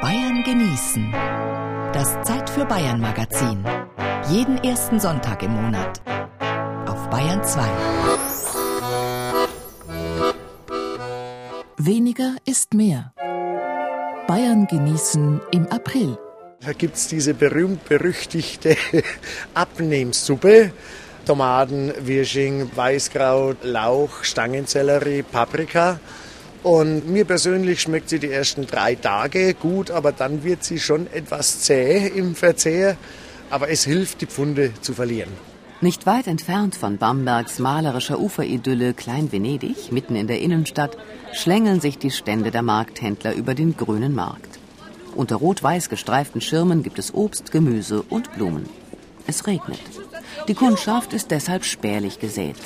Bayern genießen. Das Zeit für Bayern Magazin. Jeden ersten Sonntag im Monat. Auf Bayern 2. Weniger ist mehr. Bayern genießen im April. Da gibt es diese berühmt-berüchtigte Abnehmsuppe. Tomaten, Wirsching, Weißkraut, Lauch, Stangensellerie, Paprika. Und mir persönlich schmeckt sie die ersten drei Tage gut, aber dann wird sie schon etwas zäh im Verzehr. Aber es hilft, die Pfunde zu verlieren. Nicht weit entfernt von Bambergs malerischer Uferidylle Klein-Venedig, mitten in der Innenstadt, schlängeln sich die Stände der Markthändler über den grünen Markt. Unter rot-weiß gestreiften Schirmen gibt es Obst, Gemüse und Blumen. Es regnet. Die Kundschaft ist deshalb spärlich gesät.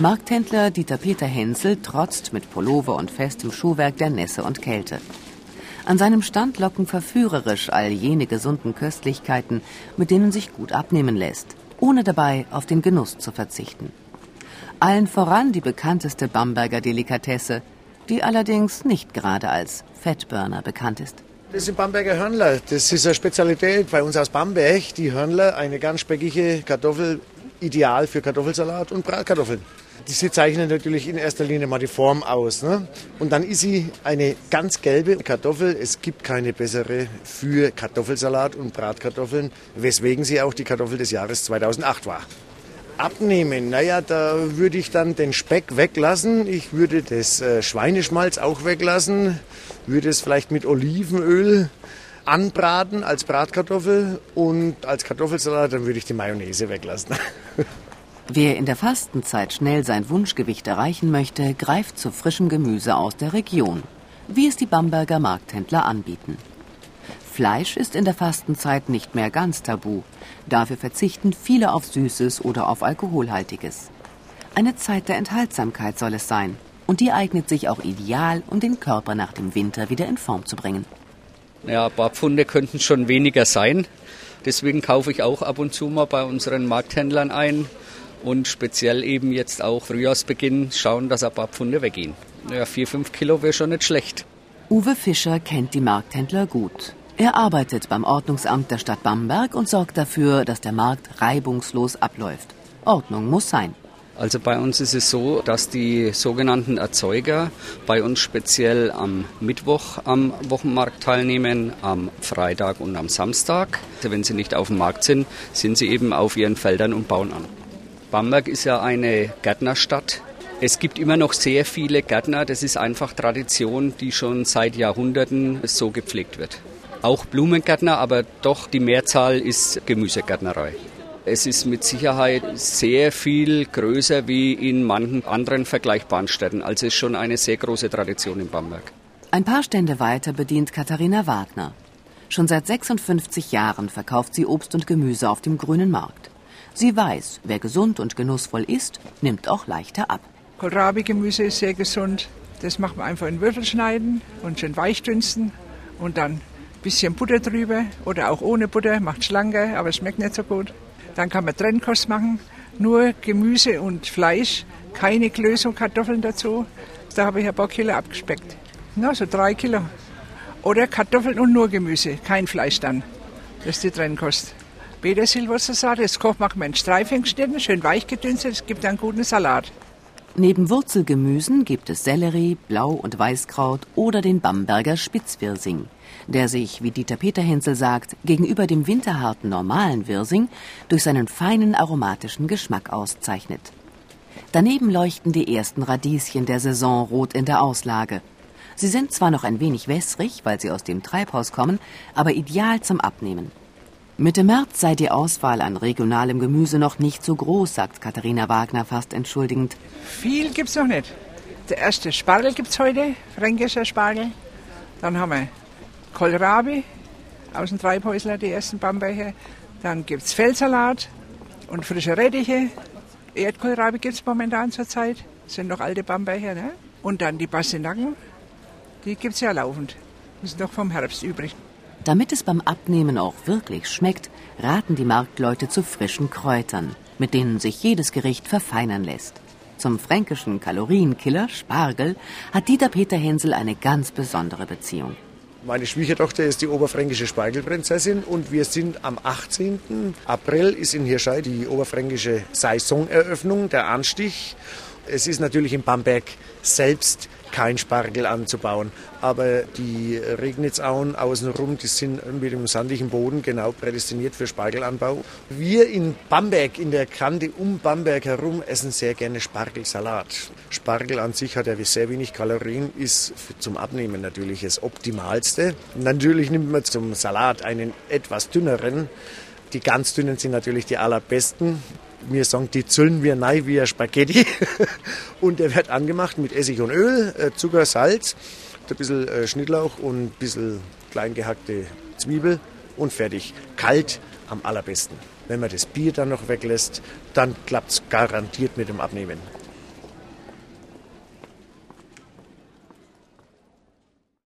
Markthändler Dieter Peter Hensel trotzt mit Pullover und festem Schuhwerk der Nässe und Kälte. An seinem Stand locken verführerisch all jene gesunden Köstlichkeiten, mit denen sich gut abnehmen lässt, ohne dabei auf den Genuss zu verzichten. Allen voran die bekannteste Bamberger Delikatesse, die allerdings nicht gerade als Fettburner bekannt ist. Das sind Bamberger Hörnler. Das ist eine Spezialität bei uns aus Bamberg. Die Hörnler, eine ganz speckige Kartoffel, ideal für Kartoffelsalat und Bratkartoffeln. Sie zeichnen natürlich in erster Linie mal die Form aus. Ne? Und dann ist sie eine ganz gelbe Kartoffel. Es gibt keine bessere für Kartoffelsalat und Bratkartoffeln, weswegen sie auch die Kartoffel des Jahres 2008 war. Abnehmen, naja, da würde ich dann den Speck weglassen. Ich würde das äh, Schweineschmalz auch weglassen. Würde es vielleicht mit Olivenöl anbraten als Bratkartoffel und als Kartoffelsalat, dann würde ich die Mayonnaise weglassen. Wer in der Fastenzeit schnell sein Wunschgewicht erreichen möchte, greift zu frischem Gemüse aus der Region, wie es die Bamberger Markthändler anbieten. Fleisch ist in der Fastenzeit nicht mehr ganz tabu. Dafür verzichten viele auf Süßes oder auf Alkoholhaltiges. Eine Zeit der Enthaltsamkeit soll es sein. Und die eignet sich auch ideal, um den Körper nach dem Winter wieder in Form zu bringen. Ja, ein paar Pfunde könnten schon weniger sein. Deswegen kaufe ich auch ab und zu mal bei unseren Markthändlern ein und speziell eben jetzt auch Frühjahrsbeginn schauen, dass ein paar Pfunde weggehen. Ja, vier, fünf Kilo wäre schon nicht schlecht. Uwe Fischer kennt die Markthändler gut. Er arbeitet beim Ordnungsamt der Stadt Bamberg und sorgt dafür, dass der Markt reibungslos abläuft. Ordnung muss sein. Also bei uns ist es so, dass die sogenannten Erzeuger bei uns speziell am Mittwoch am Wochenmarkt teilnehmen, am Freitag und am Samstag. Wenn sie nicht auf dem Markt sind, sind sie eben auf ihren Feldern und bauen an. Bamberg ist ja eine Gärtnerstadt. Es gibt immer noch sehr viele Gärtner. Das ist einfach Tradition, die schon seit Jahrhunderten so gepflegt wird. Auch Blumengärtner, aber doch die Mehrzahl ist Gemüsegärtnerei. Es ist mit Sicherheit sehr viel größer wie in manchen anderen vergleichbaren Städten. Also es ist schon eine sehr große Tradition in Bamberg. Ein paar Stände weiter bedient Katharina Wagner. Schon seit 56 Jahren verkauft sie Obst und Gemüse auf dem grünen Markt. Sie weiß, wer gesund und genussvoll isst, nimmt auch leichter ab. Kohlrabi-Gemüse ist sehr gesund. Das macht man einfach in Würfel schneiden und schön weich dünsten und dann ein bisschen Butter drüber oder auch ohne Butter, macht schlanker, aber schmeckt nicht so gut. Dann kann man Trennkost machen, nur Gemüse und Fleisch, keine Klöße und Kartoffeln dazu. Da habe ich ein paar Kilo abgespeckt. Na, so drei Kilo. Oder Kartoffeln und nur Gemüse, kein Fleisch dann. Das ist die Trennkost. Petersilwurzelsalat. Das kocht man in Streifen geschnitten, schön weich gedünstet. Es gibt einen guten Salat. Neben Wurzelgemüsen gibt es Sellerie, Blau- und Weißkraut oder den Bamberger Spitzwirsing, der sich, wie Dieter Peter Hensel sagt, gegenüber dem winterharten normalen Wirsing durch seinen feinen aromatischen Geschmack auszeichnet. Daneben leuchten die ersten Radieschen der Saison rot in der Auslage. Sie sind zwar noch ein wenig wässrig, weil sie aus dem Treibhaus kommen, aber ideal zum Abnehmen. Mitte März sei die Auswahl an regionalem Gemüse noch nicht so groß, sagt Katharina Wagner fast entschuldigend. Viel gibt's noch nicht. Der erste Spargel gibt's heute, fränkischer Spargel. Dann haben wir Kohlrabi aus dem Treibhäusler, die ersten Bamberger. Dann gibt's Feldsalat und frische Rettiche. Erdkohlrabi gibt's momentan zurzeit. Das sind noch alte Bamberger, ne? Und dann die Pastinaken, die gibt's ja laufend. Die sind noch vom Herbst übrig. Damit es beim Abnehmen auch wirklich schmeckt, raten die Marktleute zu frischen Kräutern, mit denen sich jedes Gericht verfeinern lässt. Zum fränkischen Kalorienkiller Spargel hat Dieter Peter Hensel eine ganz besondere Beziehung. Meine Schwiegertochter ist die oberfränkische Speigelprinzessin und wir sind am 18. April ist in Hirschei die oberfränkische Saisoneröffnung, der Anstich. Es ist natürlich in Bamberg selbst kein Spargel anzubauen. Aber die Regnitzauen außenrum, die sind mit dem sandigen Boden genau prädestiniert für Spargelanbau. Wir in Bamberg, in der Kante um Bamberg herum, essen sehr gerne Spargelsalat. Spargel an sich hat ja sehr wenig Kalorien, ist zum Abnehmen natürlich das Optimalste. Natürlich nimmt man zum Salat einen etwas dünneren. Die ganz dünnen sind natürlich die allerbesten wir sagen, die züllen wir rein wie ein Spaghetti. und der wird angemacht mit Essig und Öl, äh, Zucker, Salz, ein bisschen äh, Schnittlauch und ein bisschen klein gehackte Zwiebel und fertig. Kalt am allerbesten. Wenn man das Bier dann noch weglässt, dann klappt es garantiert mit dem Abnehmen.